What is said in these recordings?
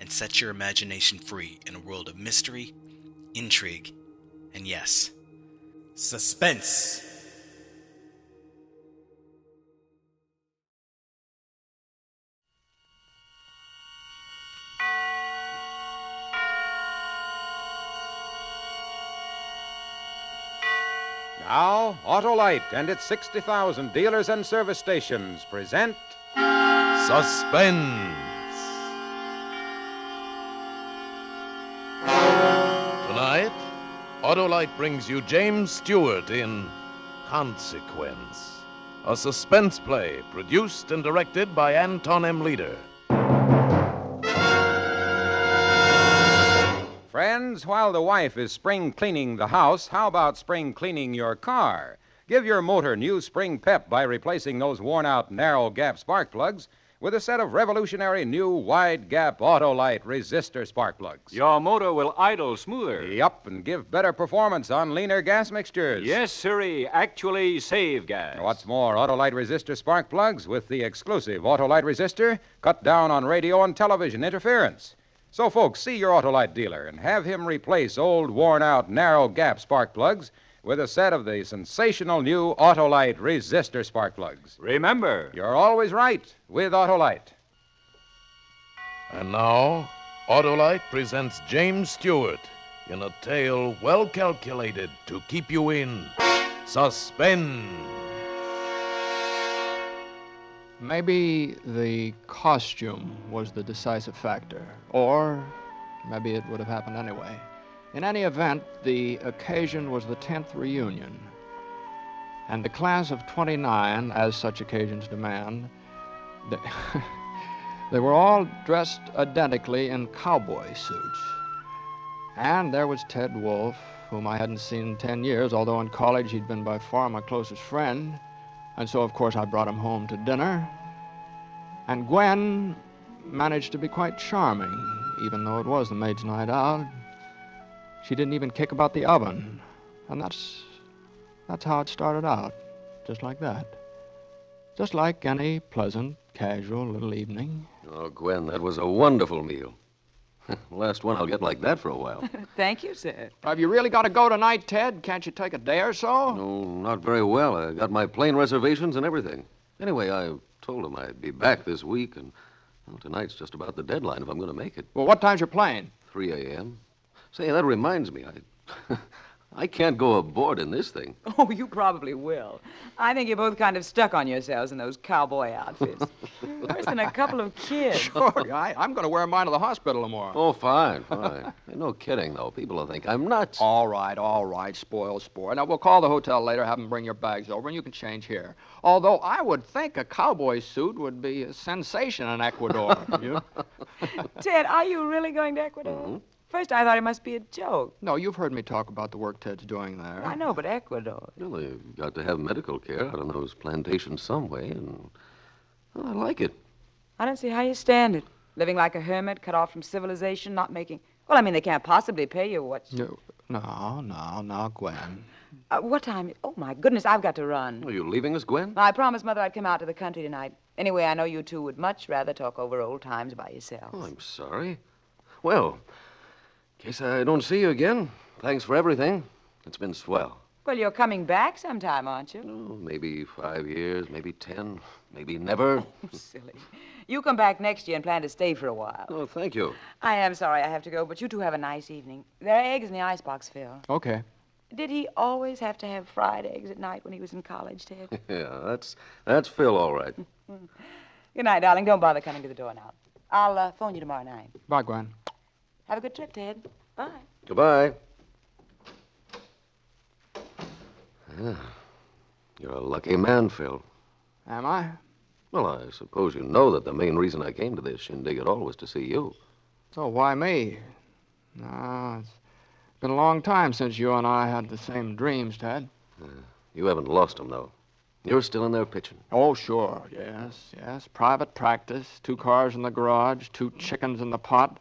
and set your imagination free in a world of mystery, intrigue, and yes, suspense. Now, Autolite and its 60,000 dealers and service stations present Suspense. Autolite brings you James Stewart in Consequence, a suspense play produced and directed by Anton M. Leader. Friends, while the wife is spring cleaning the house, how about spring cleaning your car? Give your motor new spring pep by replacing those worn out narrow gap spark plugs with a set of revolutionary new wide gap Autolite resistor spark plugs. Your motor will idle smoother. Yup, and give better performance on leaner gas mixtures. Yes, sirree. Actually, save gas. What's more, Autolite resistor spark plugs with the exclusive Autolite resistor cut down on radio and television interference. So, folks, see your Autolite dealer and have him replace old, worn out, narrow gap spark plugs with a set of the sensational new Autolite resistor spark plugs. Remember, You're always right with Autolite. And now, Autolite presents James Stewart in a tale well calculated to keep you in suspense. Maybe the costume was the decisive factor, or maybe it would have happened anyway. In any event, the occasion was the 10th reunion. And the class of 29, as such occasions demand, they, they were all dressed identically in cowboy suits. And there was Ted Wolf, whom I hadn't seen in 10 years, although in college he'd been by far my closest friend. And so, of course, I brought him home to dinner. And Gwen managed to be quite charming, even though it was the maid's night out. She didn't even kick about the oven. And that's that's how it started out. Just like that. Just like any pleasant, casual little evening. Oh, Gwen, that was a wonderful meal. Last one I'll get like that for a while. Thank you, sir. Have you really got to go tonight, Ted? Can't you take a day or so? No, not very well. I got my plane reservations and everything. Anyway, I told him I'd be back this week, and well, tonight's just about the deadline if I'm going to make it. Well, what time's your plane? 3 a.m. Say, that reminds me, I, I can't go aboard in this thing. Oh, you probably will. I think you're both kind of stuck on yourselves in those cowboy outfits. Worse than a couple of kids. Sure, I, I'm going to wear mine to the hospital tomorrow. Oh, fine, fine. no kidding, though. People will think I'm nuts. All right, all right, spoiled sport. Now, we'll call the hotel later, have them bring your bags over, and you can change here. Although I would think a cowboy suit would be a sensation in Ecuador. you? Ted, are you really going to Ecuador? Mm-hmm. First, I thought it must be a joke. No, you've heard me talk about the work Ted's doing there. I know, but Ecuador. Well, they've got to have medical care out on those plantations some way, and well, I like it. I don't see how you stand it. Living like a hermit, cut off from civilization, not making. Well, I mean, they can't possibly pay you what. No, no, no, no, Gwen. Uh, what time? Oh, my goodness, I've got to run. Are you leaving us, Gwen? I promised Mother I'd come out to the country tonight. Anyway, I know you two would much rather talk over old times by yourselves. Oh, I'm sorry. Well, guess I don't see you again. Thanks for everything. It's been swell. Well, you're coming back sometime, aren't you? Oh, maybe five years, maybe ten, maybe never. Silly. You come back next year and plan to stay for a while. Oh, thank you. I am sorry I have to go, but you two have a nice evening. There are eggs in the icebox, Phil. Okay. Did he always have to have fried eggs at night when he was in college, Ted? Yeah, that's that's Phil, all right. Good night, darling. Don't bother coming to the door now. I'll uh, phone you tomorrow night. Bye, Gwen. Have a good trip, Ted. Bye. Goodbye. Yeah. You're a lucky man, Phil. Am I? Well, I suppose you know that the main reason I came to this shindig at all was to see you. So why me? Ah, it's been a long time since you and I had the same dreams, Ted. You haven't lost them, though. You're still in there pitching. Oh, sure. Yes, yes. Private practice, two cars in the garage, two chickens in the pot.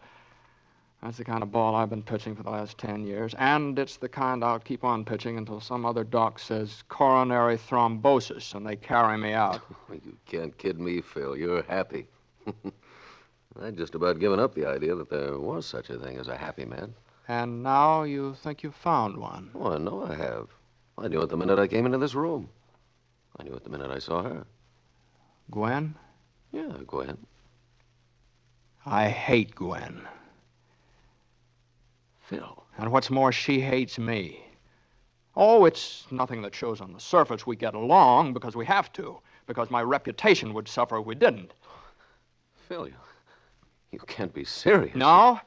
That's the kind of ball I've been pitching for the last ten years. And it's the kind I'll keep on pitching until some other doc says coronary thrombosis and they carry me out. You can't kid me, Phil. You're happy. I'd just about given up the idea that there was such a thing as a happy man. And now you think you've found one. Oh, I know I have. I knew it the minute I came into this room. I knew it the minute I saw her. Gwen? Yeah, Gwen. I hate Gwen. Phil. And what's more, she hates me. Oh, it's nothing that shows on the surface. We get along because we have to, because my reputation would suffer if we didn't. Phil, you, you can't be serious. No?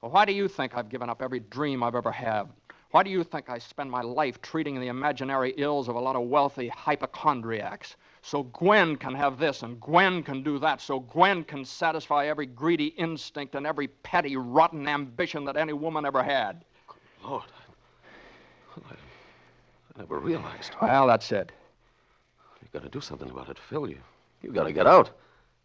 Well, why do you think I've given up every dream I've ever had? Why do you think I spend my life treating the imaginary ills of a lot of wealthy hypochondriacs? So Gwen can have this and Gwen can do that, so Gwen can satisfy every greedy instinct and every petty, rotten ambition that any woman ever had. Good Lord, I, I never realized. Well, that's it. You've got to do something about it, Phil. You, you've got to get out.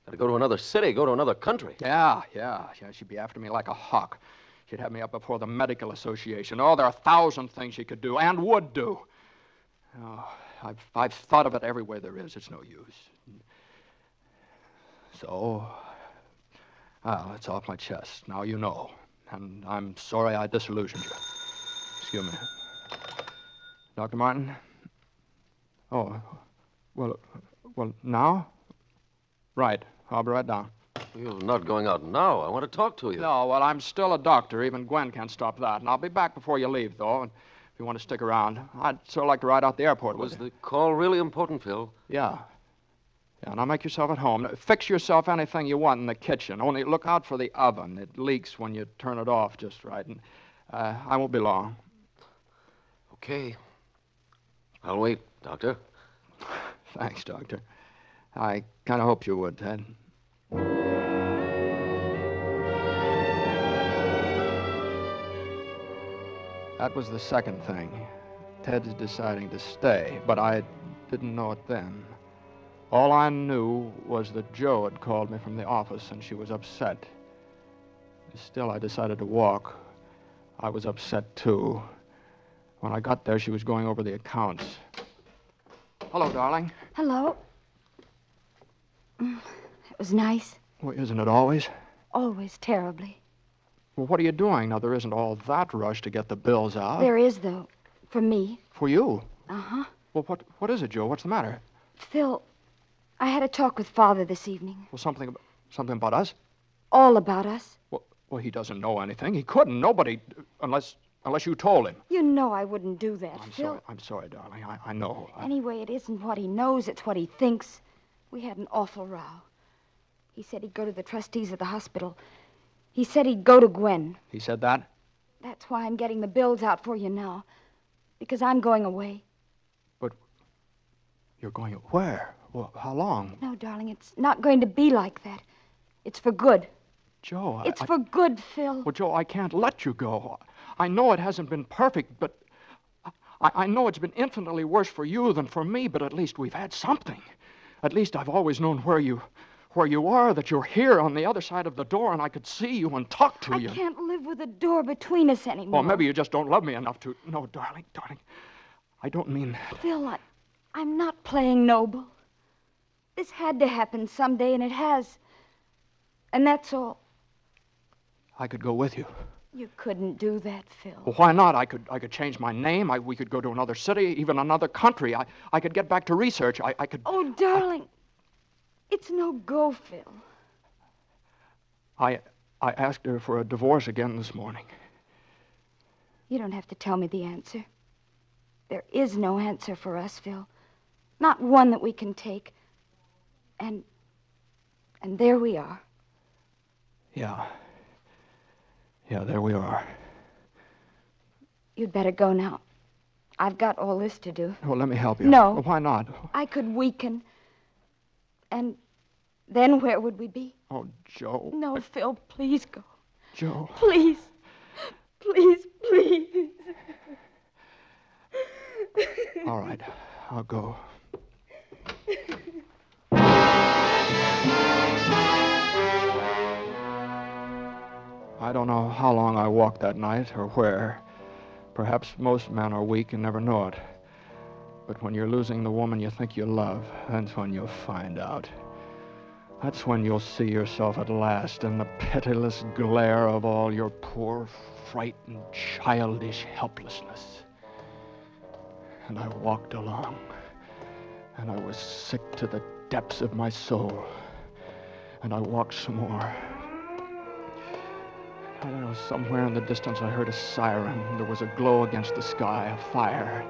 Got to go to another city, go to another country. Yeah, yeah, yeah. She'd be after me like a hawk. She'd have me up before the Medical Association. Oh, there are a thousand things she could do and would do. Oh, I've, I've thought of it every way there is. It's no use. So, well, it's off my chest. Now you know. And I'm sorry I disillusioned you. Excuse me. Dr. Martin? Oh, well, well, now? Right. I'll be right down. You're not going out now. I want to talk to you. No, well, I'm still a doctor. Even Gwen can't stop that. And I'll be back before you leave, though. And if you want to stick around, I'd sort of like to ride out the airport Was the call really important, Phil? Yeah. Yeah, now make yourself at home. Fix yourself anything you want in the kitchen. Only look out for the oven. It leaks when you turn it off just right. And uh, I won't be long. Okay. I'll wait, Doctor. Thanks, Doctor. I kind of hoped you would, Ted. That was the second thing. Ted's deciding to stay, but I didn't know it then. All I knew was that Joe had called me from the office and she was upset. Still, I decided to walk. I was upset, too. When I got there, she was going over the accounts. Hello, darling. Hello. Mm, It was nice. Well, isn't it always? Always terribly. Well, what are you doing? Now, there isn't all that rush to get the bills out. There is, though. For me. For you. Uh huh. Well, what, what is it, Joe? What's the matter? Phil, I had a talk with Father this evening. Well, something, ab- something about us? All about us. Well, well, he doesn't know anything. He couldn't. Nobody, unless, unless you told him. You know I wouldn't do that, I'm Phil. sorry. I'm sorry, darling. I, I know. Anyway, it isn't what he knows, it's what he thinks. We had an awful row. He said he'd go to the trustees of the hospital. He said he'd go to Gwen. he said that? That's why I'm getting the bills out for you now. Because I'm going away. But you're going where? Well, how long? No, darling, it's not going to be like that. It's for good. Joe, I, It's I- for good, Phil. Well, Joe, I can't let you go. I know it hasn't been perfect, but I, I know it's been infinitely worse for you than for me, but at least we've had something. At least I've always known where you where you are, that you're here on the other side of the door and I could see you and talk to I you. I can't live with a door between us anymore. Well, maybe you just don't love me enough to No, darling, darling. I don't mean that. Phil, I, I'm not playing noble. This had to happen someday, and it has. And that's all. I could go with you. You couldn't do that, Phil. Well, why not? I could I could change my name. I, we could go to another city, even another country. I, I could get back to research. I, I could Oh, darling. It's no go, Phil. I I asked her for a divorce again this morning. You don't have to tell me the answer. There is no answer for us, Phil. Not one that we can take. And. And there we are. Yeah. Yeah, there we are. You'd better go now. I've got all this to do. Well, let me help you. No. Well, why not? I could weaken. And then where would we be? Oh, Joe. No, Phil, please go. Joe. Please. Please, please. All right, I'll go. I don't know how long I walked that night or where. Perhaps most men are weak and never know it. But when you're losing the woman you think you love, that's when you'll find out. That's when you'll see yourself at last in the pitiless glare of all your poor, frightened, childish helplessness. And I walked along, and I was sick to the depths of my soul. And I walked some more. I don't know, somewhere in the distance I heard a siren. There was a glow against the sky, a fire.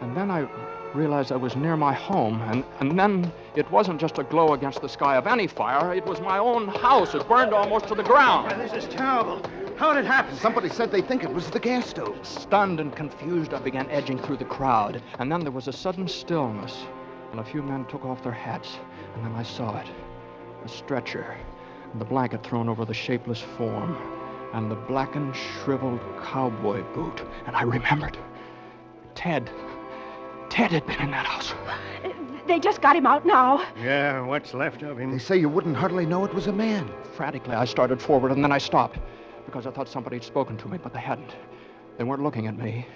And then I realized I was near my home, and, and then it wasn't just a glow against the sky of any fire, it was my own house. It burned almost to the ground. This is terrible. How did it happen? Somebody said they think it was the gas stove. Stunned and confused, I began edging through the crowd, and then there was a sudden stillness, and a few men took off their hats, and then I saw it a stretcher, and the blanket thrown over the shapeless form, and the blackened, shriveled cowboy boot, and I remembered. Ted. Ted had been in that house. They just got him out now. Yeah, what's left of him? They say you wouldn't hardly know it was a man. Frantically, I started forward, and then I stopped because I thought somebody had spoken to me, but they hadn't. They weren't looking at me.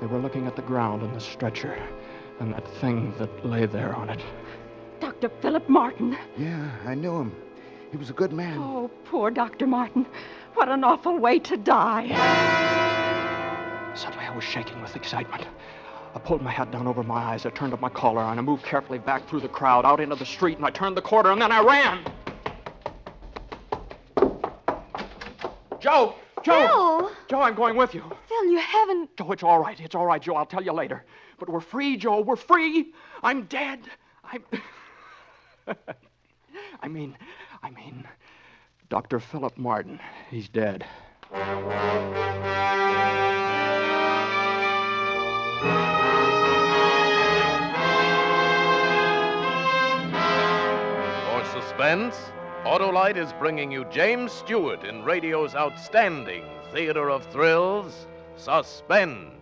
They were looking at the ground and the stretcher and that thing that lay there on it. Dr. Philip Martin. Yeah, I knew him. He was a good man. Oh, poor Dr. Martin. What an awful way to die. Suddenly, I was shaking with excitement. I pulled my hat down over my eyes. I turned up my collar, and I moved carefully back through the crowd, out into the street, and I turned the corner, and then I ran. Joe! Joe! Phil! Joe, I'm going with you. Phil, you haven't. Joe, it's all right. It's all right, Joe. I'll tell you later. But we're free, Joe. We're free. I'm dead. I'm. I mean, I mean, Dr. Philip Martin. He's dead. Suspense, Autolite is bringing you James Stewart in radio's outstanding theater of thrills, Suspense.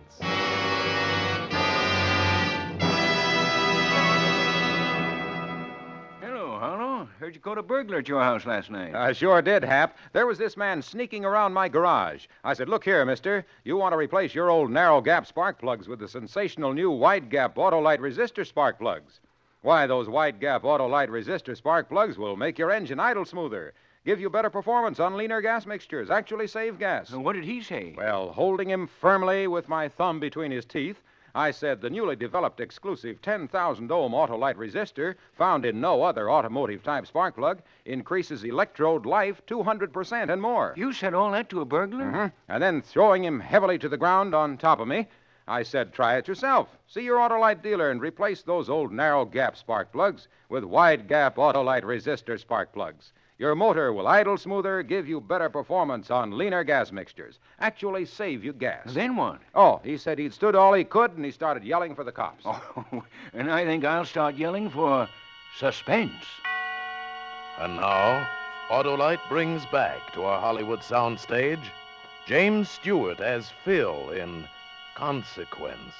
Hello, Harlow. Heard you caught a burglar at your house last night. I sure did, Hap. There was this man sneaking around my garage. I said, Look here, mister. You want to replace your old narrow gap spark plugs with the sensational new wide gap Autolite resistor spark plugs. Why, those wide gap Autolite resistor spark plugs will make your engine idle smoother, give you better performance on leaner gas mixtures, actually save gas. what did he say? Well, holding him firmly with my thumb between his teeth, I said the newly developed exclusive 10,000 ohm Autolite resistor, found in no other automotive type spark plug, increases electrode life 200% and more. You said all that to a burglar? hmm And then throwing him heavily to the ground on top of me, I said, try it yourself. See your Autolite dealer and replace those old narrow gap spark plugs with wide gap Autolite resistor spark plugs. Your motor will idle smoother, give you better performance on leaner gas mixtures, actually save you gas. Then what? Oh, he said he'd stood all he could and he started yelling for the cops. Oh, and I think I'll start yelling for suspense. And now, Autolite brings back to our Hollywood soundstage James Stewart as Phil in Consequence,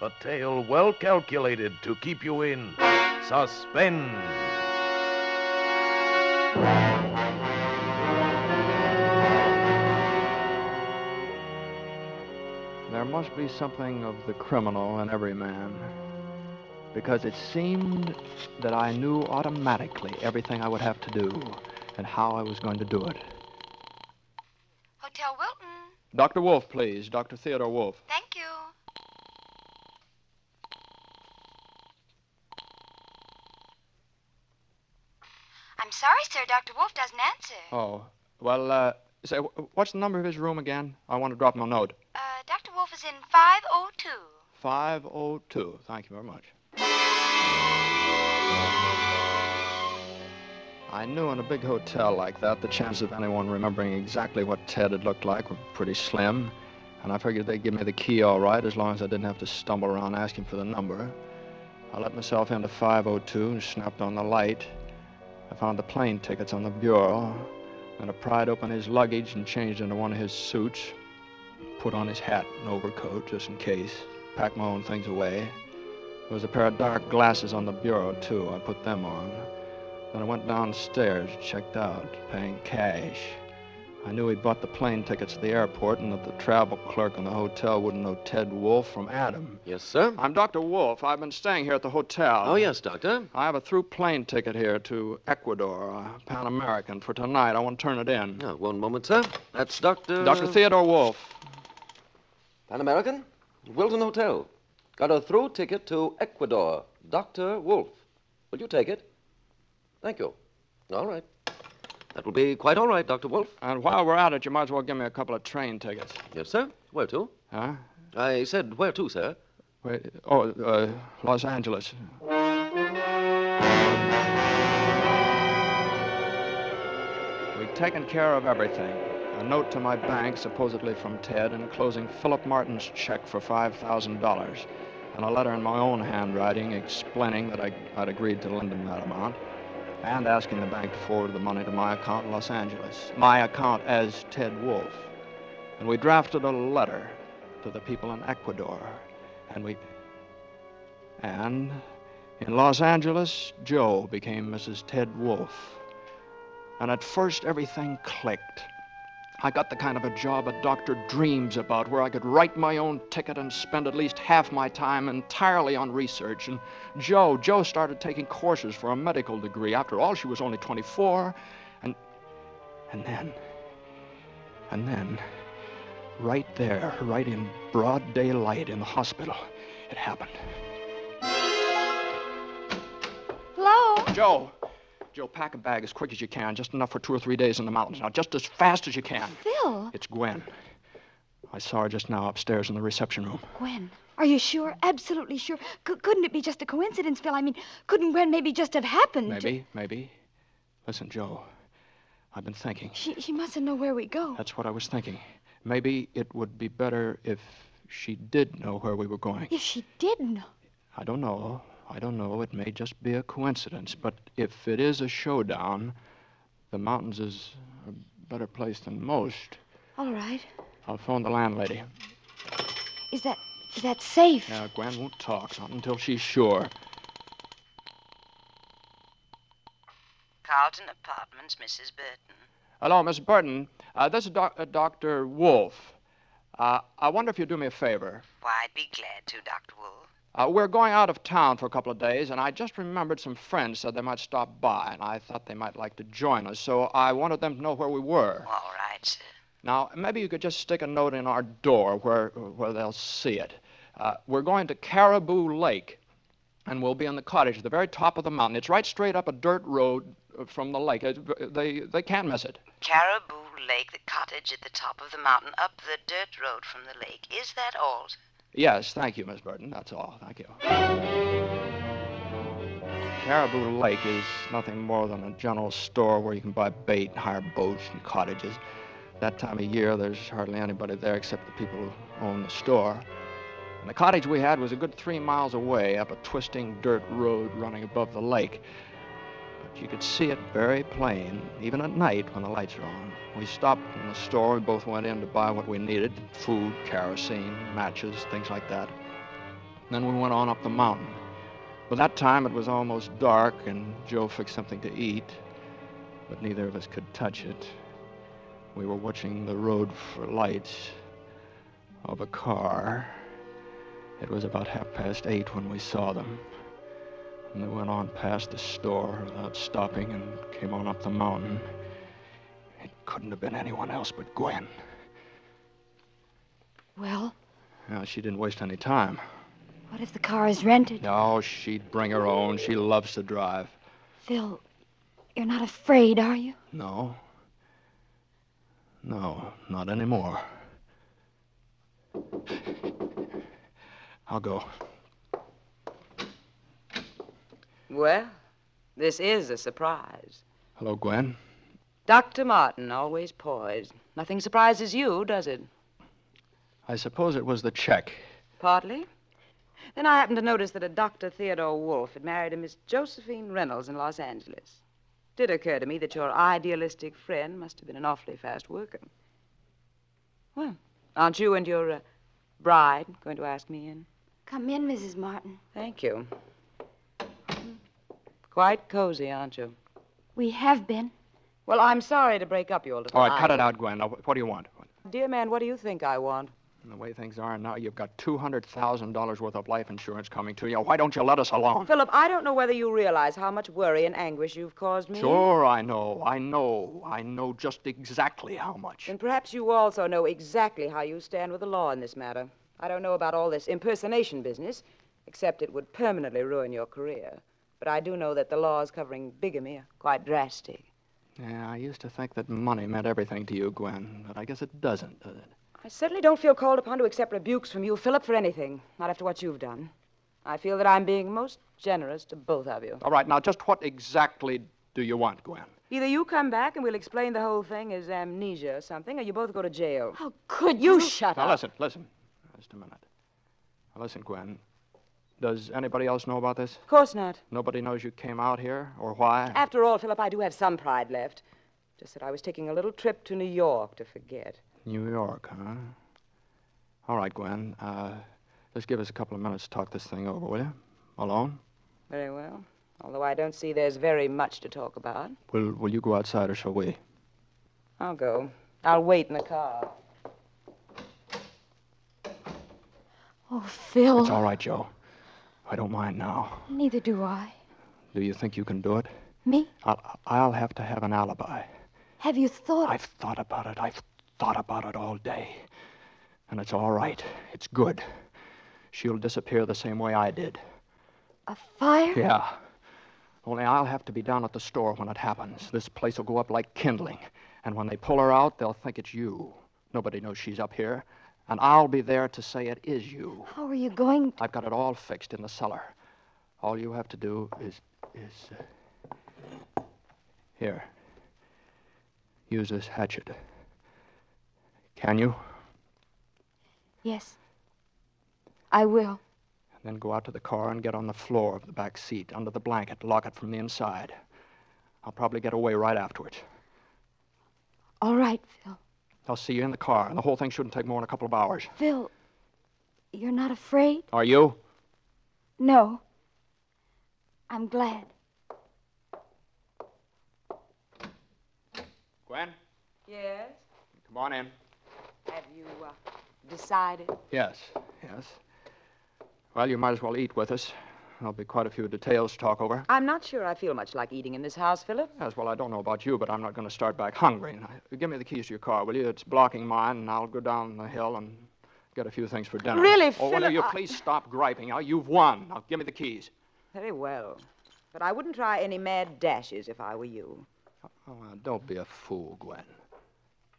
a tale well calculated to keep you in suspense. There must be something of the criminal in every man. Because it seemed that I knew automatically everything I would have to do and how I was going to do it. Hotel Wilton. Dr. Wolf, please. Dr. Theodore Wolf. Thank you. I'm sorry, sir. Dr. Wolf doesn't answer. Oh, well, uh, say, what's the number of his room again? I want to drop him a note. Uh, Dr. Wolf is in 502. 502. Thank you very much. I knew in a big hotel like that, the chances of anyone remembering exactly what Ted had looked like were pretty slim. And I figured they'd give me the key all right as long as I didn't have to stumble around asking for the number. I let myself into 502 and snapped on the light. I found the plane tickets on the bureau. Then I pried open his luggage and changed into one of his suits, put on his hat and overcoat just in case, packed my own things away. There was a pair of dark glasses on the bureau, too. I put them on. Then I went downstairs, checked out, paying cash. I knew he'd bought the plane tickets to the airport and that the travel clerk in the hotel wouldn't know Ted Wolf from Adam. Yes, sir? I'm Dr. Wolf. I've been staying here at the hotel. Oh, yes, Doctor. I have a through plane ticket here to Ecuador, uh, Pan American, for tonight. I want to turn it in. Oh, one moment, sir. That's Dr. Dr. Theodore Wolf. Pan American? Wilton Hotel. Got a through ticket to Ecuador. Dr. Wolf. Will you take it? Thank you. All right. That will be quite all right, Dr. Wolf. And while we're at it, you might as well give me a couple of train tickets. Yes, sir. Where to? Huh? I said where to, sir. Wait, oh, uh, Los Angeles. We'd taken care of everything. A note to my bank, supposedly from Ted, enclosing Philip Martin's check for $5,000, and a letter in my own handwriting explaining that I, I'd agreed to lend him that amount, and asking the bank to forward the money to my account in Los Angeles, my account as Ted Wolf. And we drafted a letter to the people in Ecuador, and we. And in Los Angeles, Joe became Mrs. Ted Wolf. And at first, everything clicked. I got the kind of a job a doctor dreams about, where I could write my own ticket and spend at least half my time entirely on research. And Joe, Joe started taking courses for a medical degree. After all, she was only 24. And, and then, and then, right there, right in broad daylight in the hospital, it happened. Hello? Joe, Joe, pack a bag as quick as you can, just enough for two or three days in the mountains. Now, just as fast as you can. Phil? It's Gwen. I saw her just now upstairs in the reception room. Gwen. Are you sure? Absolutely sure? C- couldn't it be just a coincidence, Phil? I mean, couldn't Gwen maybe just have happened? Maybe, maybe. Listen, Joe, I've been thinking. She, she mustn't know where we go. That's what I was thinking. Maybe it would be better if she did know where we were going. If she did know. I don't know. I don't know. It may just be a coincidence. But if it is a showdown, the mountains is a better place than most. All right. I'll phone the landlady. Is that is that safe? Now, Gwen won't talk, not until she's sure. Carlton Apartments, Mrs. Burton. Hello, Miss Burton. Uh, this is doc- uh, Dr. Wolf. Uh, I wonder if you'd do me a favor. Why, I'd be glad to, Dr. Wolf. Uh, we're going out of town for a couple of days, and I just remembered some friends said they might stop by, and I thought they might like to join us, so I wanted them to know where we were. All right, sir. Now, maybe you could just stick a note in our door where, where they'll see it. Uh, we're going to Caribou Lake, and we'll be in the cottage at the very top of the mountain. It's right straight up a dirt road uh, from the lake. They, they can't miss it. Caribou Lake, the cottage at the top of the mountain, up the dirt road from the lake. Is that all? sir? Yes, thank you, Miss Burton. That's all. Thank you. Caribou Lake is nothing more than a general store where you can buy bait, and hire boats, and cottages. That time of year, there's hardly anybody there except the people who own the store. And the cottage we had was a good three miles away up a twisting dirt road running above the lake. But you could see it very plain, even at night when the lights are on. We stopped in the store. We both went in to buy what we needed food, kerosene, matches, things like that. Then we went on up the mountain. By that time, it was almost dark, and Joe fixed something to eat, but neither of us could touch it. We were watching the road for lights of a car. It was about half past eight when we saw them. And they went on past the store without stopping and came on up the mountain. It couldn't have been anyone else but Gwen. Well, Now, she didn't waste any time. what if the car is rented? No, she'd bring her own. She loves to drive. Phil, you're not afraid, are you? No. No, not anymore. I'll go. Well, this is a surprise. Hello, Gwen. Dr. Martin, always poised. Nothing surprises you, does it? I suppose it was the check. Partly. Then I happened to notice that a Dr. Theodore Wolf had married a Miss Josephine Reynolds in Los Angeles. did occur to me that your idealistic friend must have been an awfully fast worker. Well, aren't you and your uh, bride going to ask me in? Come in, Mrs. Martin. Thank you. Quite cozy, aren't you? We have been. Well, I'm sorry to break up your little. All right, cut it out, Gwen. Now, what do you want? Dear man, what do you think I want? And the way things are now, you've got $200,000 worth of life insurance coming to you. Why don't you let us alone? Philip, I don't know whether you realize how much worry and anguish you've caused me. Sure, I know. I know. I know just exactly how much. And perhaps you also know exactly how you stand with the law in this matter. I don't know about all this impersonation business, except it would permanently ruin your career. But I do know that the laws covering bigamy are quite drastic. Yeah, I used to think that money meant everything to you, Gwen, but I guess it doesn't, does it? I certainly don't feel called upon to accept rebukes from you, Philip, for anything. Not after what you've done. I feel that I'm being most generous to both of you. All right, now, just what exactly do you want, Gwen? Either you come back and we'll explain the whole thing as amnesia or something, or you both go to jail. How could You you? shut Now, up. listen, listen. Just a minute. Now, listen, Gwen. Does anybody else know about this? Of course not. Nobody knows you came out here or why? After all, Philip, I do have some pride left. Just that I was taking a little trip to New York to forget. New York, huh? All right, Gwen. Uh, just give us a couple of minutes to talk this thing over, will you? Alone? Very well. Although I don't see there's very much to talk about. Will Will you go outside or shall we? I'll go. I'll wait in the car. Oh, Phil. It's all right, Joe. I don't mind now. Neither do I. Do you think you can do it? Me? I'll, I'll have to have an alibi. Have you thought? I've thought about it. I've thought about it all day. And it's all right. It's good. She'll disappear the same way I did. A fire? Yeah. Only I'll have to be down at the store when it happens. This place will go up like kindling. And when they pull her out, they'll think it's you. Nobody knows she's up here. And I'll be there to say it is you. How are you going? I've got it all fixed in the cellar. All you have to do is. is. Uh, here. Use this hatchet. Can you? Yes. I will. And then go out to the car and get on the floor of the back seat, under the blanket, lock it from the inside. I'll probably get away right afterwards. All right, Phil. I'll see you in the car, and the whole thing shouldn't take more than a couple of hours. Phil, you're not afraid? Are you? No. I'm glad. Gwen, Yes? come on in. Have you uh, decided? Yes, yes. Well, you might as well eat with us. There'll be quite a few details to talk over. I'm not sure I feel much like eating in this house, Philip. Yes, well, I don't know about you, but I'm not going to start back hungry. Now, give me the keys to your car, will you? It's blocking mine, and I'll go down the hill and get a few things for dinner. Really, Oh, will Philip, you I- please stop griping? Now, you've won. Now, give me the keys. Very well. But I wouldn't try any mad dashes if I were you. Oh, don't be a fool, Gwen.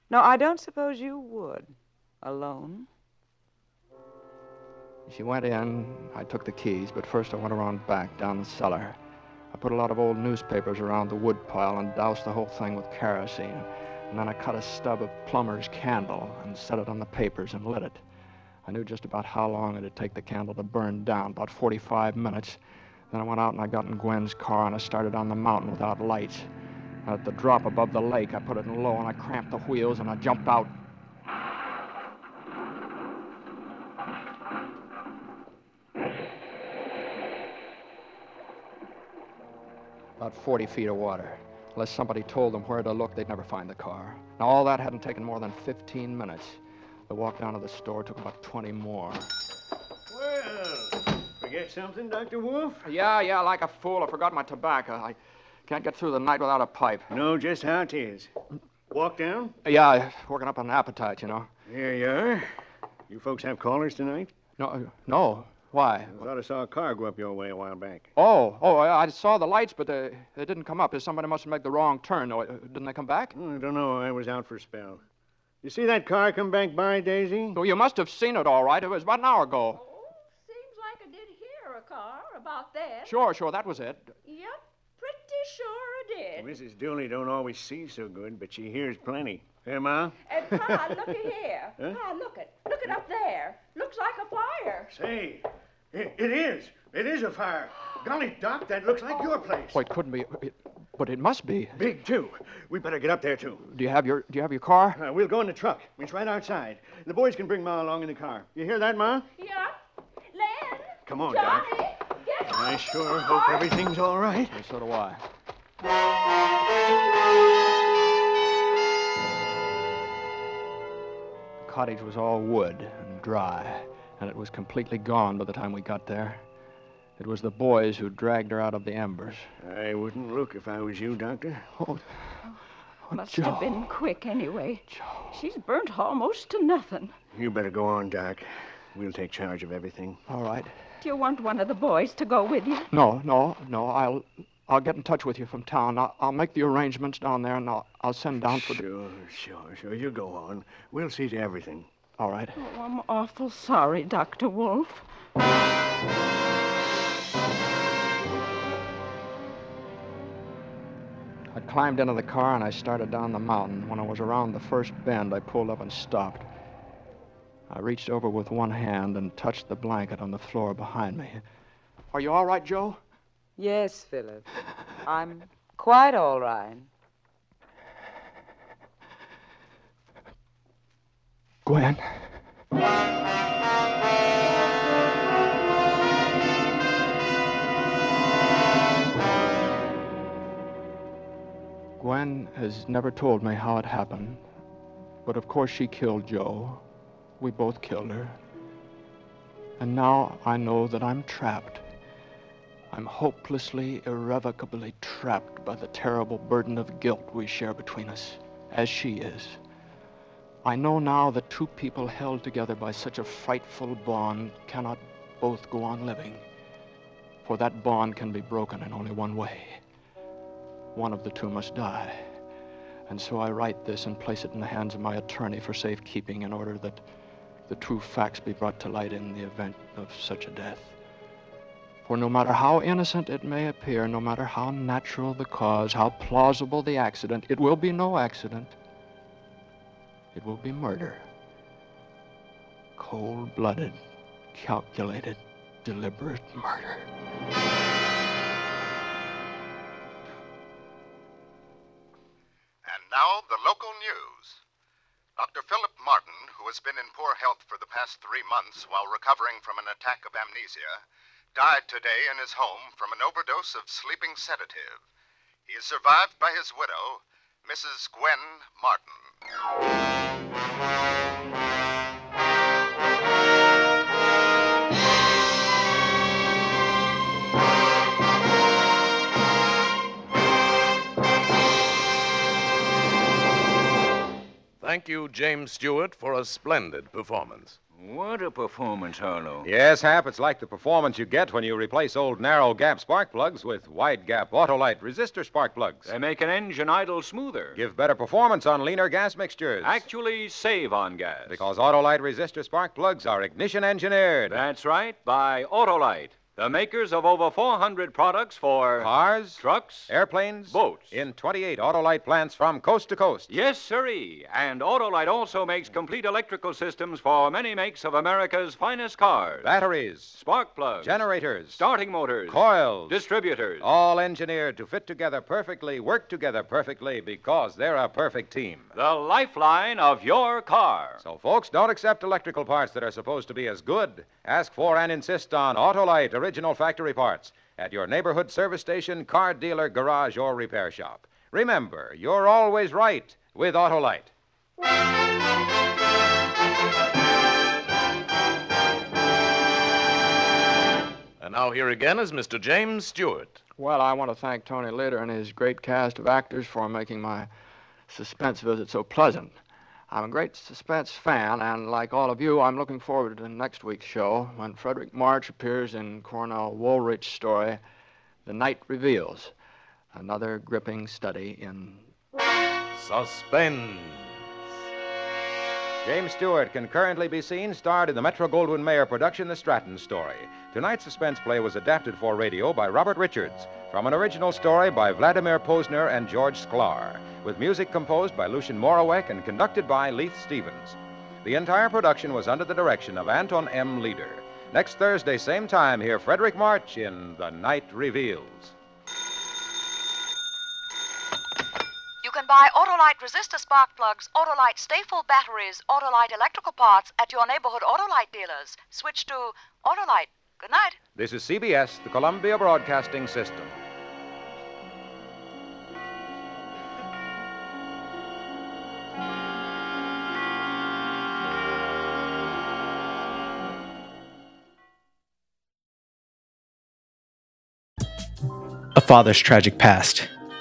No, I don't suppose you would. Alone? She went in. I took the keys, but first I went around back down the cellar. I put a lot of old newspapers around the wood pile and doused the whole thing with kerosene. And then I cut a stub of plumber's candle and set it on the papers and lit it. I knew just about how long it'd take the candle to burn down, about 45 minutes. Then I went out and I got in Gwen's car and I started on the mountain without lights. At the drop above the lake, I put it in low and I cramped the wheels and I jumped out. About 40 feet of water. Unless somebody told them where to look, they'd never find the car. Now, all that hadn't taken more than 15 minutes. The walk down to the store took about 20 more. Well, forget something, Dr. Wolf? Yeah, yeah, like a fool. I forgot my tobacco. I can't get through the night without a pipe. No, just how it is. Walk down? Yeah, working up an appetite, you know. Here you are. You folks have callers tonight? No, uh, no. Why? I thought I saw a car go up your way a while back. Oh, oh, I I saw the lights, but they, they didn't come up. Somebody must have made the wrong turn. No, uh, didn't they come back? Oh, I don't know. I was out for a spell. You see that car come back by, Daisy? Well, you must have seen it all right. It was about an hour ago. Oh, Seems like I did hear a car about that. Sure, sure, that was it. Yep, pretty sure I did. Mrs. Dooley don't always see so good, but she hears plenty. Hey, Ma? And Pa, looky here. Huh? Pa, look it. Look it up there. Looks like a fire. Say, it, it is. It is a fire. Golly, Doc, that looks like your place. Wait, couldn't be. It, But it must be. Big, too. We better get up there, too. Do you have your Do you have your car? Uh, we'll go in the truck. It's right outside. The boys can bring Ma along in the car. You hear that, Ma? Yeah. Len? Come on, Johnny, Doc. Get I sure hope everything's all right. And so do I. The cottage was all wood and dry, and it was completely gone by the time we got there. It was the boys who dragged her out of the embers. I wouldn't look if I was you, Doctor. Oh, oh Must Joe. have been quick anyway. She's burnt almost to nothing. You better go on, Doc. We'll take charge of everything. all right. Do you want one of the boys to go with you? No, no, no. I'll I'll get in touch with you from town. I'll, I'll make the arrangements down there, and I'll, I'll send down for you. Sure, sure, sure. You go on. We'll see to everything. All right. Oh, I'm awful sorry, Dr. Wolf. I climbed into the car and I started down the mountain. When I was around the first bend, I pulled up and stopped. I reached over with one hand and touched the blanket on the floor behind me. Are you all right, Joe? Yes, Philip. I'm quite all right. Gwen. Gwen has never told me how it happened, but of course she killed Joe. We both killed her. And now I know that I'm trapped. I'm hopelessly, irrevocably trapped by the terrible burden of guilt we share between us, as she is. I know now that two people held together by such a frightful bond cannot both go on living. For that bond can be broken in only one way. One of the two must die. And so I write this and place it in the hands of my attorney for safekeeping in order that the true facts be brought to light in the event of such a death. For no matter how innocent it may appear, no matter how natural the cause, how plausible the accident, it will be no accident. It will be murder. Cold blooded, calculated, deliberate murder. And now, the local news. Dr. Philip Martin, who has been in poor health for the past three months while recovering from an attack of amnesia, died today in his home from an overdose of sleeping sedative. He is survived by his widow, Mrs. Gwen Martin. Thank you, James Stewart, for a splendid performance. What a performance, Harlow. Yes, Hap, it's like the performance you get when you replace old narrow gap spark plugs with wide gap Autolite resistor spark plugs. They make an engine idle smoother. Give better performance on leaner gas mixtures. Actually, save on gas. Because Autolite resistor spark plugs are ignition engineered. That's right, by Autolite, the makers of over 400 products for cars, trucks, airplanes, boats. In 28 Autolite plants from coast to coast. Yes, sirree. And Autolite also makes complete electrical systems for many makes of America's finest cars. Batteries, spark plugs, generators, starting motors, coils, distributors. all engineered to fit together perfectly, work together perfectly because they're a perfect team. The lifeline of your car. So, folks, don't accept electrical parts that are supposed to be as good. Ask for and insist on Autolite original factory parts at your neighborhood service station, car dealer, garage, or repair shop. Remember, you're always right with Autolite. And now here again is Mr. James Stewart. Well, I want to thank Tony Leader and his great cast of actors for making my suspense visit so pleasant. I'm a great suspense fan, and like all of you, I'm looking forward to next week's show when Fredric March appears in Cornell Woolrich's story, The Night Reveals, another gripping study in Suspense. James Stewart can currently be seen starred in the Metro Goldwyn Mayer production, The Stratton Story. Tonight's suspense play was adapted for radio by Robert Richards from an original story by Vladimir Pozner and George Sklar, with music composed by Lucien Moraweck and conducted by Leith Stevens. The entire production was under the direction of Anton M. Leader. Next Thursday, same time, hear Fredric March in The Night Reveals. Buy Autolite resistor spark plugs, Autolite Sta-ful batteries, Autolite electrical parts at your neighborhood Autolite dealers. Switch to Autolite. Good night. This is CBS, the Columbia Broadcasting System. A father's tragic past,